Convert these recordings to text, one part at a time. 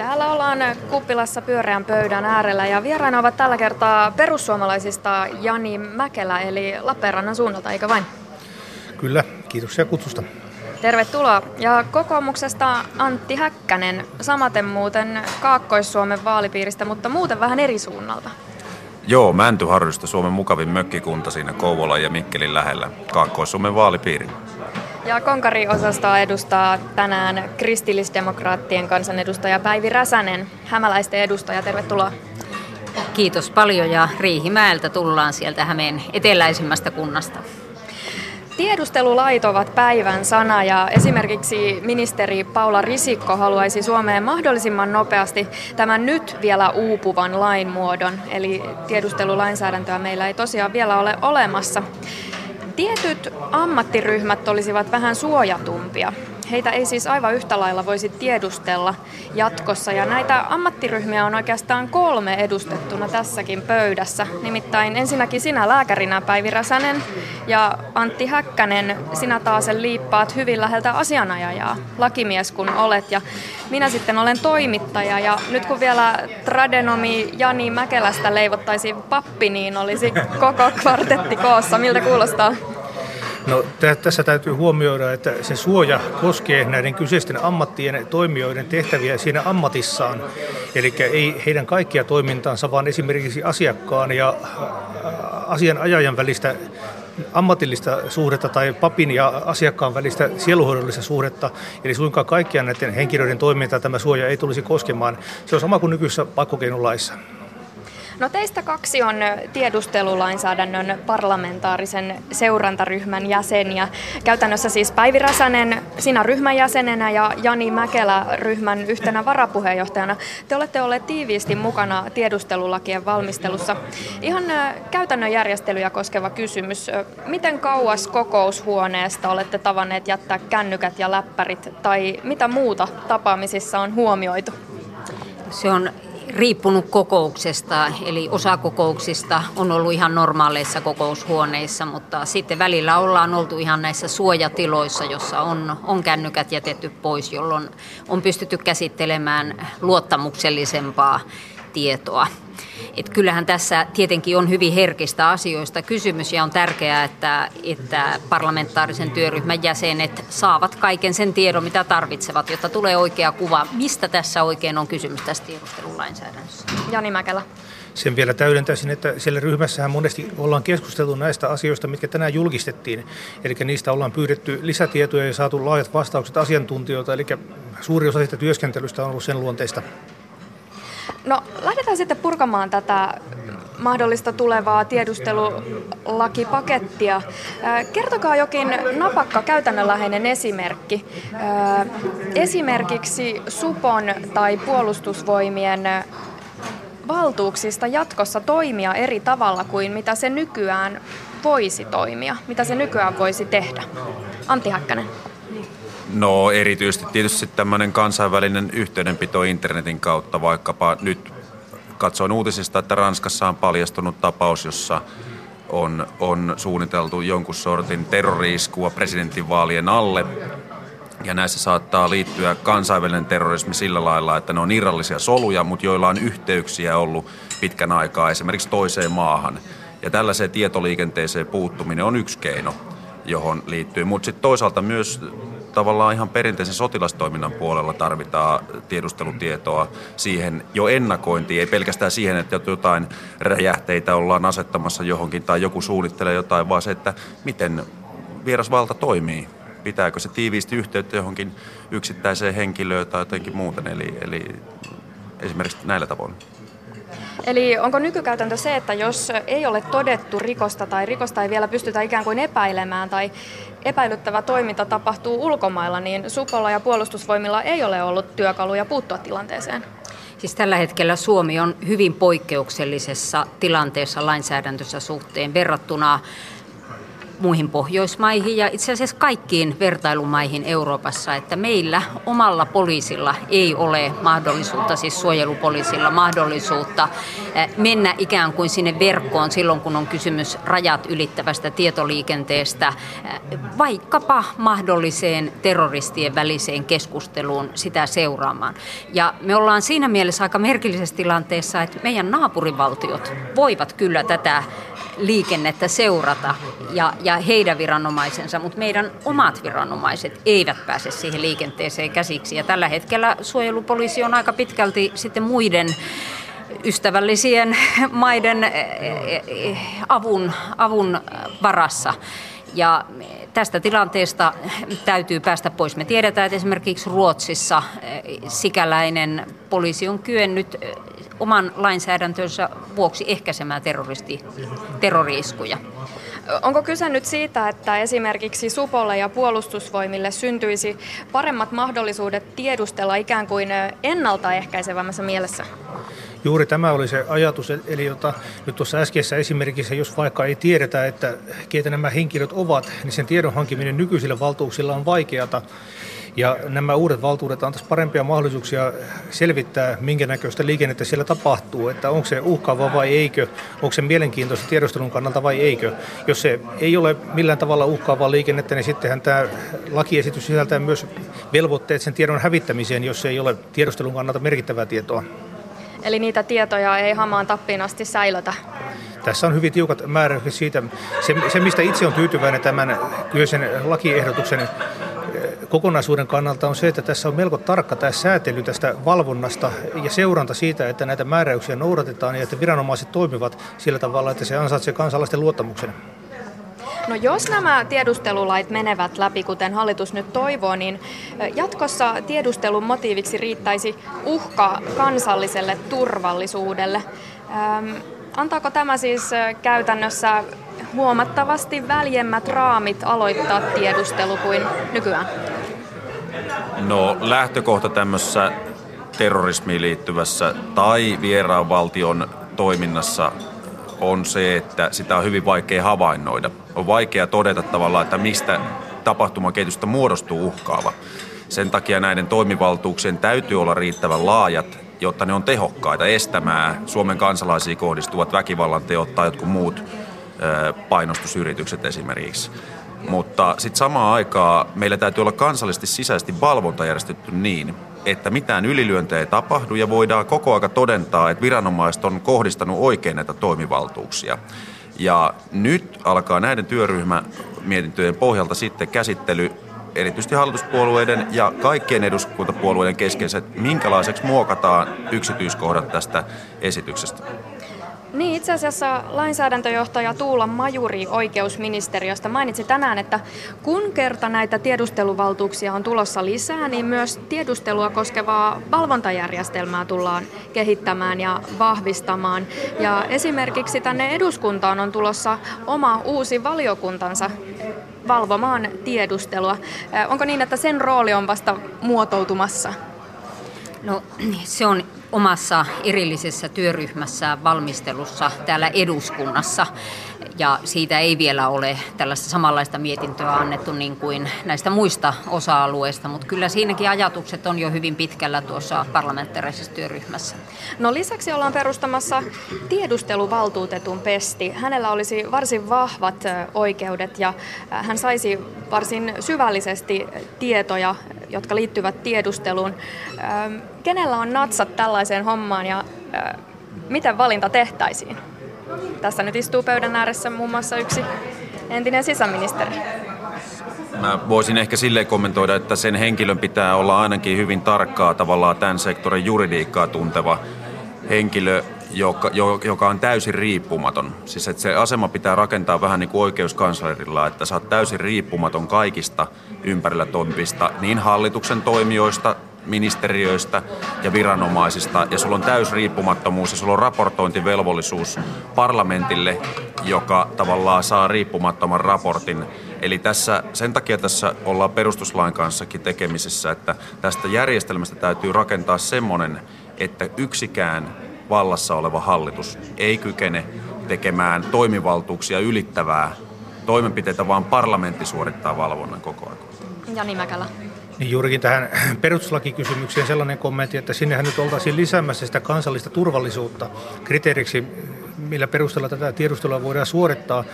Täällä ollaan kuppilassa pyöreän pöydän äärellä ja vieraina ovat tällä kertaa perussuomalaisista Jani Mäkelä eli Lappeenrannan suunnalta, eikö vain? Kyllä, kiitoksia kutsusta. Tervetuloa. Ja kokoomuksesta Antti Häkkänen, samaten muuten Kaakkois-Suomen vaalipiiristä, mutta muuten vähän eri suunnalta. Joo, Mäntyharjusta Suomen mukavin mökkikunta siinä Kouvola ja Mikkelin lähellä, Kaakkois-Suomen vaalipiiri. Ja Konkari-osastoa edustaa tänään kristillisdemokraattien kansanedustaja Päivi Räsänen, hämäläisten edustaja. Tervetuloa. Kiitos paljon ja Riihimäeltä tullaan sieltä Hämeen eteläisemmästä kunnasta. Tiedustelulait ovat päivän sana ja esimerkiksi ministeri Paula Risikko haluaisi Suomeen mahdollisimman nopeasti tämän nyt vielä uupuvan lain muodon. Eli tiedustelulainsäädäntöä meillä ei tosiaan vielä ole olemassa. Tietyt ammattiryhmät olisivat vähän suojatumpia. Heitä ei siis aivan yhtä lailla voisi tiedustella jatkossa. Ja näitä ammattiryhmiä on oikeastaan kolme edustettuna tässäkin pöydässä. Nimittäin ensinnäkin sinä lääkärinä Päivi Räsänen ja Antti Häkkänen, sinä taas liippaat hyvin läheltä asianajajaa, lakimies kun olet. Ja minä sitten olen toimittaja ja nyt kun vielä tradenomi Jani Mäkelästä leivottaisiin pappi, niin olisi koko kvartetti koossa. Miltä kuulostaa? No, tässä täytyy huomioida, että se suoja koskee näiden kyseisten ammattien toimijoiden tehtäviä siinä ammatissaan. Eli ei heidän kaikkia toimintaansa, vaan esimerkiksi asiakkaan ja asianajajan välistä ammatillista suhdetta tai papin ja asiakkaan välistä sieluhoidollista suhdetta, eli suinkaan kaikkia näiden henkilöiden toimintaa tämä suoja ei tulisi koskemaan. Se on sama kuin nykyisessä pakkokeinolaissa. No teistä kaksi on tiedustelulainsäädännön parlamentaarisen seurantaryhmän jäseniä. Käytännössä siis Päivi Räsänen, sinä ryhmän jäsenenä ja Jani Mäkelä ryhmän yhtenä varapuheenjohtajana. Te olette olleet tiiviisti mukana tiedustelulakien valmistelussa. Ihan käytännön järjestelyjä koskeva kysymys. Miten kauas kokoushuoneesta olette tavanneet jättää kännykät ja läppärit tai mitä muuta tapaamisissa on huomioitu? Se on riippunut kokouksesta, eli osa kokouksista on ollut ihan normaaleissa kokoushuoneissa, mutta sitten välillä ollaan oltu ihan näissä suojatiloissa, jossa on, on kännykät jätetty pois, jolloin on pystytty käsittelemään luottamuksellisempaa tietoa. Et kyllähän tässä tietenkin on hyvin herkistä asioista kysymys ja on tärkeää, että, että parlamentaarisen työryhmän jäsenet saavat kaiken sen tiedon, mitä tarvitsevat, jotta tulee oikea kuva, mistä tässä oikein on kysymys tässä tiedustelulainsäädännössä. Jani Mäkelä. Sen vielä täydentäisin, että siellä ryhmässähän monesti ollaan keskusteltu näistä asioista, mitkä tänään julkistettiin. Eli niistä ollaan pyydetty lisätietoja ja saatu laajat vastaukset asiantuntijoilta, eli suuri osa siitä työskentelystä on ollut sen luonteista. No lähdetään sitten purkamaan tätä mahdollista tulevaa tiedustelulakipakettia. Kertokaa jokin napakka käytännönläheinen esimerkki. Esimerkiksi Supon tai puolustusvoimien valtuuksista jatkossa toimia eri tavalla kuin mitä se nykyään voisi toimia, mitä se nykyään voisi tehdä. Antti Häkkänen. No erityisesti tietysti tämmöinen kansainvälinen yhteydenpito internetin kautta, vaikkapa nyt katsoin uutisista, että Ranskassa on paljastunut tapaus, jossa on, on suunniteltu jonkun sortin terroriiskua presidentinvaalien alle. Ja näissä saattaa liittyä kansainvälinen terrorismi sillä lailla, että ne on irrallisia soluja, mutta joilla on yhteyksiä ollut pitkän aikaa esimerkiksi toiseen maahan. Ja tällaiseen tietoliikenteeseen puuttuminen on yksi keino, johon liittyy. Mutta sitten toisaalta myös tavallaan ihan perinteisen sotilastoiminnan puolella tarvitaan tiedustelutietoa siihen jo ennakointiin, ei pelkästään siihen, että jotain räjähteitä ollaan asettamassa johonkin tai joku suunnittelee jotain, vaan se, että miten vierasvalta toimii. Pitääkö se tiiviisti yhteyttä johonkin yksittäiseen henkilöön tai jotenkin muuten, eli, eli esimerkiksi näillä tavoin. Eli onko nykykäytäntö se, että jos ei ole todettu rikosta tai rikosta ei vielä pystytä ikään kuin epäilemään tai epäilyttävä toiminta tapahtuu ulkomailla, niin Supolla ja puolustusvoimilla ei ole ollut työkaluja puuttua tilanteeseen? Siis tällä hetkellä Suomi on hyvin poikkeuksellisessa tilanteessa lainsäädäntössä suhteen verrattuna muihin Pohjoismaihin ja itse asiassa kaikkiin vertailumaihin Euroopassa, että meillä omalla poliisilla ei ole mahdollisuutta, siis suojelupoliisilla mahdollisuutta eh, mennä ikään kuin sinne verkkoon silloin, kun on kysymys rajat ylittävästä tietoliikenteestä, eh, vaikkapa mahdolliseen terroristien väliseen keskusteluun sitä seuraamaan. Ja me ollaan siinä mielessä aika merkillisessä tilanteessa, että meidän naapurivaltiot voivat kyllä tätä liikennettä seurata ja, ja heidän viranomaisensa, mutta meidän omat viranomaiset eivät pääse siihen liikenteeseen käsiksi. Ja tällä hetkellä suojelupoliisi on aika pitkälti sitten muiden ystävällisien maiden eh, eh, avun, avun varassa. Ja tästä tilanteesta täytyy päästä pois. Me tiedetään, että esimerkiksi Ruotsissa eh, sikäläinen poliisi on kyennyt oman lainsäädäntönsä vuoksi ehkäisemään terroristi, terroriiskuja. Onko kyse nyt siitä, että esimerkiksi Supolle ja puolustusvoimille syntyisi paremmat mahdollisuudet tiedustella ikään kuin ennaltaehkäisevämmässä mielessä? Juuri tämä oli se ajatus, eli jota nyt tuossa äskeisessä esimerkissä, jos vaikka ei tiedetä, että keitä nämä henkilöt ovat, niin sen tiedon hankkiminen nykyisillä valtuuksilla on vaikeata. Ja nämä uudet valtuudet antaisivat parempia mahdollisuuksia selvittää, minkä näköistä liikennettä siellä tapahtuu, että onko se uhkaava vai eikö, onko se mielenkiintoista tiedostelun kannalta vai eikö. Jos se ei ole millään tavalla uhkaavaa liikennettä, niin sittenhän tämä lakiesitys sisältää myös velvoitteet sen tiedon hävittämiseen, jos se ei ole tiedostelun kannalta merkittävää tietoa. Eli niitä tietoja ei hamaan tappiin asti säilötä. Tässä on hyvin tiukat määräykset siitä. Se, se, mistä itse on tyytyväinen tämän kyseisen lakiehdotuksen kokonaisuuden kannalta on se, että tässä on melko tarkka tämä säätely tästä valvonnasta ja seuranta siitä, että näitä määräyksiä noudatetaan ja että viranomaiset toimivat sillä tavalla, että se ansaitsee kansalaisten luottamuksen. No jos nämä tiedustelulait menevät läpi, kuten hallitus nyt toivoo, niin jatkossa tiedustelun motiiviksi riittäisi uhka kansalliselle turvallisuudelle. Ähm, antaako tämä siis käytännössä huomattavasti väljemmät raamit aloittaa tiedustelu kuin nykyään? No lähtökohta tämmöisessä terrorismiin liittyvässä tai vieraan valtion toiminnassa on se, että sitä on hyvin vaikea havainnoida. On vaikea todeta tavallaan, että mistä tapahtumakehitystä muodostuu uhkaava. Sen takia näiden toimivaltuuksien täytyy olla riittävän laajat, jotta ne on tehokkaita estämään Suomen kansalaisiin kohdistuvat väkivallan teot tai jotkut muut painostusyritykset esimerkiksi. Mutta sitten samaan aikaan meillä täytyy olla kansallisesti sisäisesti valvonta järjestetty niin, että mitään ylilyöntejä ei tapahdu ja voidaan koko aika todentaa, että viranomaiset on kohdistanut oikein näitä toimivaltuuksia. Ja nyt alkaa näiden työryhmämietintöjen pohjalta sitten käsittely erityisesti hallituspuolueiden ja kaikkien eduskuntapuolueiden kesken, että minkälaiseksi muokataan yksityiskohdat tästä esityksestä. Niin, itse asiassa lainsäädäntöjohtaja Tuula Majuri oikeusministeriöstä mainitsi tänään, että kun kerta näitä tiedusteluvaltuuksia on tulossa lisää, niin myös tiedustelua koskevaa valvontajärjestelmää tullaan kehittämään ja vahvistamaan. Ja esimerkiksi tänne eduskuntaan on tulossa oma uusi valiokuntansa valvomaan tiedustelua. Onko niin, että sen rooli on vasta muotoutumassa? No se on omassa erillisessä työryhmässä valmistelussa täällä eduskunnassa. Ja siitä ei vielä ole tällaista samanlaista mietintöä annettu niin kuin näistä muista osa-alueista, mutta kyllä siinäkin ajatukset on jo hyvin pitkällä tuossa parlamentaarisessa työryhmässä. No lisäksi ollaan perustamassa tiedusteluvaltuutetun pesti. Hänellä olisi varsin vahvat oikeudet ja hän saisi varsin syvällisesti tietoja, jotka liittyvät tiedusteluun. Kenellä on natsat tällaiseen hommaan ja miten valinta tehtäisiin? Tässä nyt istuu pöydän ääressä muun muassa yksi entinen sisäministeri. Mä voisin ehkä silleen kommentoida, että sen henkilön pitää olla ainakin hyvin tarkkaa tavallaan tämän sektorin juridiikkaa tunteva henkilö, joka, joka on täysin riippumaton. Siis että se asema pitää rakentaa vähän niin kuin oikeuskanslerilla, että sä oot täysin riippumaton kaikista ympärillä toimivista niin hallituksen toimijoista ministeriöistä ja viranomaisista ja sulla on täys riippumattomuus ja sulla on raportointivelvollisuus parlamentille, joka tavallaan saa riippumattoman raportin. Eli tässä, sen takia tässä ollaan perustuslain kanssakin tekemisessä, että tästä järjestelmästä täytyy rakentaa semmoinen, että yksikään vallassa oleva hallitus ei kykene tekemään toimivaltuuksia ylittävää toimenpiteitä, vaan parlamentti suorittaa valvonnan koko ajan. Jani Mäkälä. Niin juurikin tähän perustuslakikysymykseen sellainen kommentti, että sinnehän nyt oltaisiin lisäämässä sitä kansallista turvallisuutta kriteeriksi, millä perusteella tätä tiedustelua voidaan suorittaa.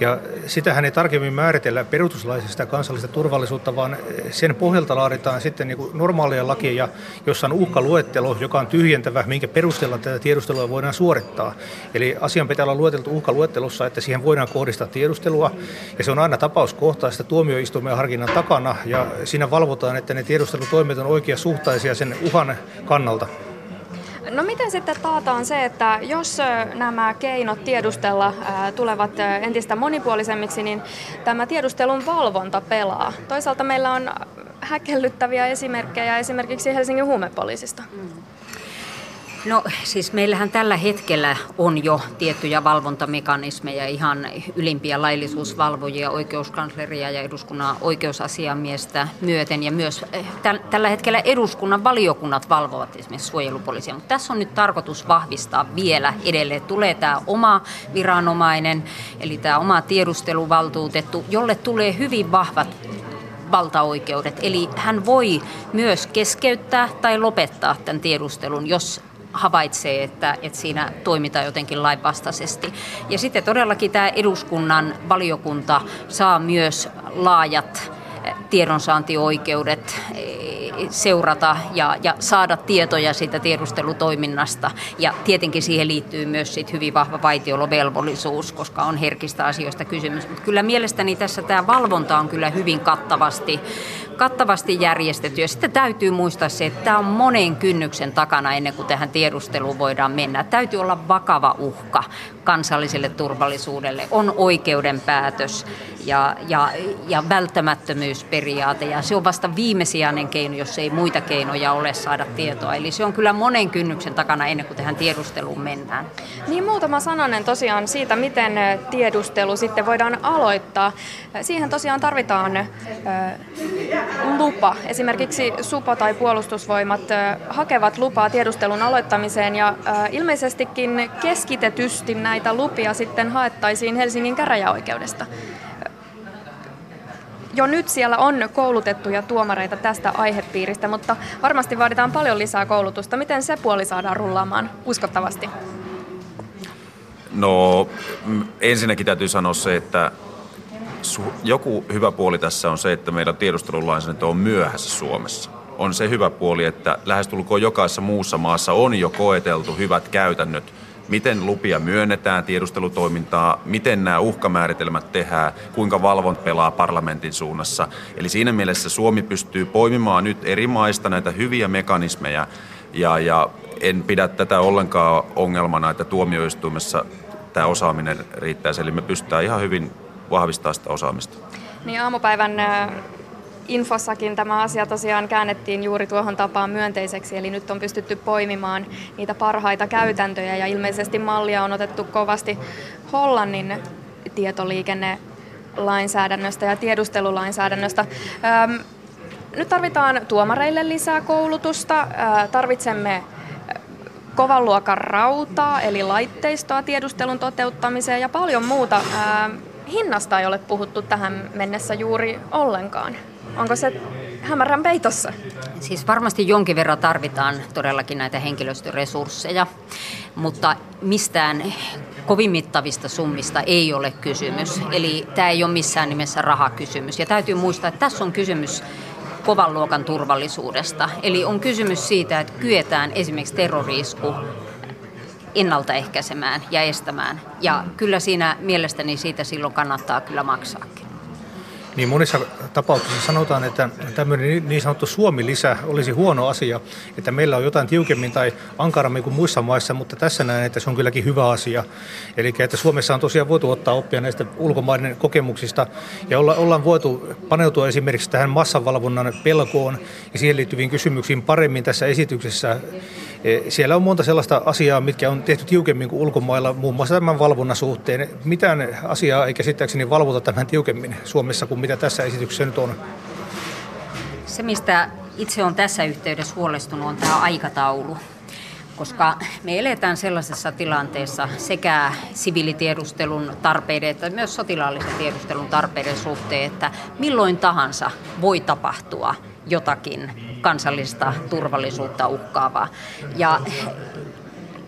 Ja sitähän ei tarkemmin määritellä perustuslaisesta kansallista turvallisuutta, vaan sen pohjalta laaditaan sitten niin kuin normaalia lakia, jossa on uhkaluettelo, joka on tyhjentävä, minkä perusteella tätä tiedustelua voidaan suorittaa. Eli asian pitää olla lueteltu uhkaluettelossa, että siihen voidaan kohdistaa tiedustelua, ja se on aina tapauskohtaista tuomioistuimen harkinnan takana, ja siinä valvotaan, että ne tiedustelutoimet on oikeasuhtaisia sen uhan kannalta. No miten sitten taataan se, että jos nämä keinot tiedustella tulevat entistä monipuolisemmiksi, niin tämä tiedustelun valvonta pelaa? Toisaalta meillä on häkellyttäviä esimerkkejä esimerkiksi Helsingin huumepoliisista. Mm. No siis meillähän tällä hetkellä on jo tiettyjä valvontamekanismeja, ihan ylimpiä laillisuusvalvojia, oikeuskansleria ja eduskunnan oikeusasiamiestä myöten. Ja myös eh, tällä hetkellä eduskunnan valiokunnat valvovat esimerkiksi suojelupoliisia. Mutta tässä on nyt tarkoitus vahvistaa vielä edelleen. Tulee tämä oma viranomainen, eli tämä oma tiedusteluvaltuutettu, jolle tulee hyvin vahvat valtaoikeudet. Eli hän voi myös keskeyttää tai lopettaa tämän tiedustelun, jos havaitsee, että, että siinä toimitaan jotenkin lainvastaisesti. Ja sitten todellakin tämä eduskunnan valiokunta saa myös laajat tiedonsaantioikeudet seurata ja, ja saada tietoja siitä tiedustelutoiminnasta. Ja tietenkin siihen liittyy myös sit hyvin vahva vaitiolovelvollisuus, koska on herkistä asioista kysymys. Mutta kyllä mielestäni tässä tämä valvonta on kyllä hyvin kattavasti, kattavasti järjestetty. Ja sitten täytyy muistaa se, että tämä on monen kynnyksen takana ennen kuin tähän tiedusteluun voidaan mennä. Täytyy olla vakava uhka kansalliselle turvallisuudelle, on oikeudenpäätös ja, ja, ja välttämättömyysperiaate. Ja se on vasta viimesijainen keino, jos ei muita keinoja ole saada tietoa. Eli se on kyllä monen kynnyksen takana ennen kuin tähän tiedusteluun mennään. Niin muutama sananen tosiaan siitä, miten tiedustelu sitten voidaan aloittaa. Siihen tosiaan tarvitaan lupa. Esimerkiksi SUPO tai puolustusvoimat hakevat lupaa tiedustelun aloittamiseen ja ilmeisestikin keskitetysti näitä lupia sitten haettaisiin Helsingin käräjäoikeudesta jo nyt siellä on koulutettuja tuomareita tästä aihepiiristä, mutta varmasti vaaditaan paljon lisää koulutusta. Miten se puoli saadaan rullaamaan uskottavasti? No ensinnäkin täytyy sanoa se, että joku hyvä puoli tässä on se, että meidän tiedustelulainsäädäntö on myöhässä Suomessa. On se hyvä puoli, että lähestulkoon jokaisessa muussa maassa on jo koeteltu hyvät käytännöt – miten lupia myönnetään tiedustelutoimintaa, miten nämä uhkamääritelmät tehdään, kuinka valvont pelaa parlamentin suunnassa. Eli siinä mielessä Suomi pystyy poimimaan nyt eri maista näitä hyviä mekanismeja ja, ja en pidä tätä ollenkaan ongelmana, että tuomioistuimessa tämä osaaminen riittäisi. Eli me pystytään ihan hyvin vahvistamaan sitä osaamista. Niin aamupäivän infossakin tämä asia tosiaan käännettiin juuri tuohon tapaan myönteiseksi, eli nyt on pystytty poimimaan niitä parhaita käytäntöjä ja ilmeisesti mallia on otettu kovasti Hollannin tietoliikennelainsäädännöstä ja tiedustelulainsäädännöstä. nyt tarvitaan tuomareille lisää koulutusta, tarvitsemme kovan luokan rautaa, eli laitteistoa tiedustelun toteuttamiseen ja paljon muuta. Hinnasta ei ole puhuttu tähän mennessä juuri ollenkaan. Onko se hämärän peitossa? Siis varmasti jonkin verran tarvitaan todellakin näitä henkilöstöresursseja, mutta mistään kovin mittavista summista ei ole kysymys. Eli tämä ei ole missään nimessä rahakysymys. Ja täytyy muistaa, että tässä on kysymys kovan luokan turvallisuudesta. Eli on kysymys siitä, että kyetään esimerkiksi terrorisku ennaltaehkäisemään ja estämään. Ja kyllä siinä mielestäni siitä silloin kannattaa kyllä maksaakin. Niin monissa tapauksissa sanotaan, että tämmöinen niin sanottu Suomi-lisä olisi huono asia, että meillä on jotain tiukemmin tai ankarammin kuin muissa maissa, mutta tässä näen, että se on kylläkin hyvä asia. Eli että Suomessa on tosiaan voitu ottaa oppia näistä ulkomaiden kokemuksista ja olla, ollaan voitu paneutua esimerkiksi tähän massavalvonnan pelkoon ja siihen liittyviin kysymyksiin paremmin tässä esityksessä. E, siellä on monta sellaista asiaa, mitkä on tehty tiukemmin kuin ulkomailla, muun muassa tämän valvonnan suhteen. Mitään asiaa ei käsittääkseni valvota tämän tiukemmin Suomessa kuin mitä tässä esityksessä nyt on. Se, mistä itse on tässä yhteydessä huolestunut, on tämä aikataulu koska me eletään sellaisessa tilanteessa sekä siviilitiedustelun tarpeiden että myös sotilaallisen tiedustelun tarpeiden suhteen, että milloin tahansa voi tapahtua jotakin kansallista turvallisuutta uhkaavaa. Ja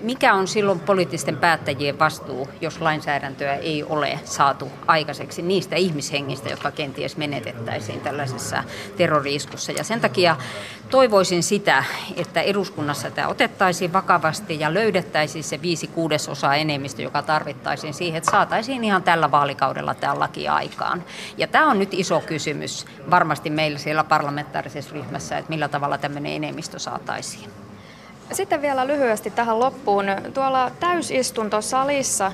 mikä on silloin poliittisten päättäjien vastuu, jos lainsäädäntöä ei ole saatu aikaiseksi niistä ihmishengistä, jotka kenties menetettäisiin tällaisessa terroriiskussa. Ja sen takia toivoisin sitä, että eduskunnassa tämä otettaisiin vakavasti ja löydettäisiin se viisi kuudesosaa enemmistö, joka tarvittaisiin siihen, että saataisiin ihan tällä vaalikaudella tämä laki aikaan. Ja tämä on nyt iso kysymys varmasti meillä siellä parlamentaarisessa ryhmässä, että millä tavalla tämmöinen enemmistö saataisiin. Sitten vielä lyhyesti tähän loppuun. Tuolla täysistuntosalissa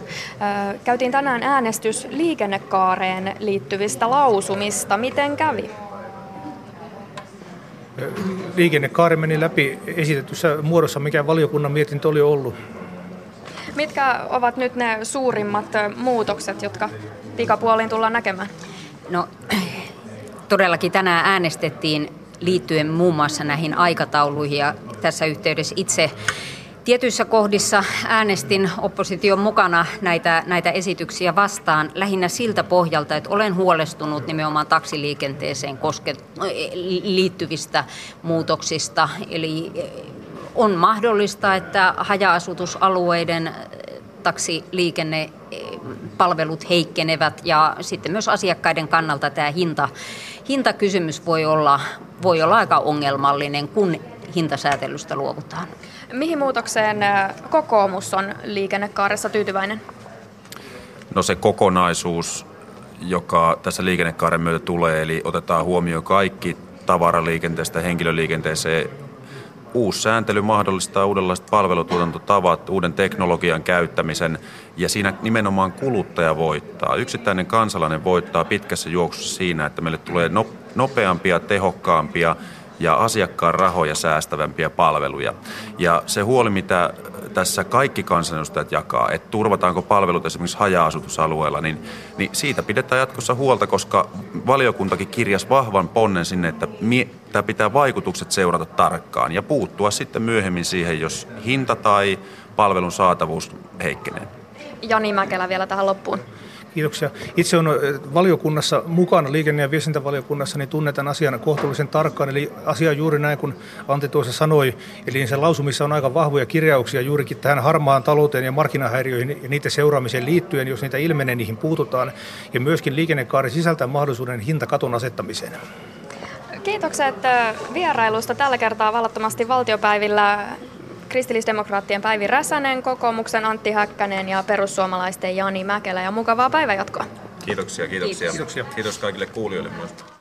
käytiin tänään äänestys liikennekaareen liittyvistä lausumista. Miten kävi? Liikennekaari meni läpi esitetyssä muodossa, mikä valiokunnan mietintö oli ollut. Mitkä ovat nyt ne suurimmat muutokset, jotka pikapuoliin tullaan näkemään? No todellakin tänään äänestettiin liittyen muun muassa näihin aikatauluihin ja tässä yhteydessä itse Tietyissä kohdissa äänestin opposition mukana näitä, näitä esityksiä vastaan lähinnä siltä pohjalta, että olen huolestunut nimenomaan taksiliikenteeseen koske, liittyvistä muutoksista. Eli on mahdollista, että haja-asutusalueiden taksiliikennepalvelut heikkenevät ja sitten myös asiakkaiden kannalta tämä hinta, hintakysymys voi olla, voi olla aika ongelmallinen, kun hintasäätelystä luovutaan. Mihin muutokseen kokoomus on liikennekaaressa tyytyväinen? No se kokonaisuus, joka tässä liikennekaaren myötä tulee, eli otetaan huomioon kaikki tavaraliikenteestä henkilöliikenteeseen uusi sääntely mahdollistaa uudenlaiset palvelutuotantotavat, uuden teknologian käyttämisen ja siinä nimenomaan kuluttaja voittaa. Yksittäinen kansalainen voittaa pitkässä juoksussa siinä, että meille tulee nopeampia, tehokkaampia ja asiakkaan rahoja säästävämpiä palveluja. Ja se huoli, mitä tässä kaikki kansanedustajat jakaa, että turvataanko palvelut esimerkiksi haja-asutusalueella, niin, niin siitä pidetään jatkossa huolta, koska valiokuntakin kirjas vahvan ponnen sinne, että mie, tämä pitää vaikutukset seurata tarkkaan ja puuttua sitten myöhemmin siihen, jos hinta tai palvelun saatavuus heikkenee. Jani Mäkelä vielä tähän loppuun. Kiitoksia. Itse on valiokunnassa mukana, liikenne- ja viestintävaliokunnassa, niin tunnetaan asian kohtuullisen tarkkaan. Eli asia on juuri näin kuin Antti tuossa sanoi. Eli sen lausumissa on aika vahvoja kirjauksia juurikin tähän harmaan talouteen ja markkinahäiriöihin ja niiden seuraamiseen liittyen. Jos niitä ilmenee, niihin puututaan. Ja myöskin liikennekaari sisältää mahdollisuuden hintakaton asettamiseen. Kiitokset vierailusta tällä kertaa vallattomasti valtiopäivillä kristillisdemokraattien Päivi Räsänen, kokoomuksen Antti Häkkänen ja perussuomalaisten Jani Mäkelä ja mukavaa päivänjatkoa. Kiitoksia, kiitoksia. Kiitos, kiitos kaikille kuulijoille myös.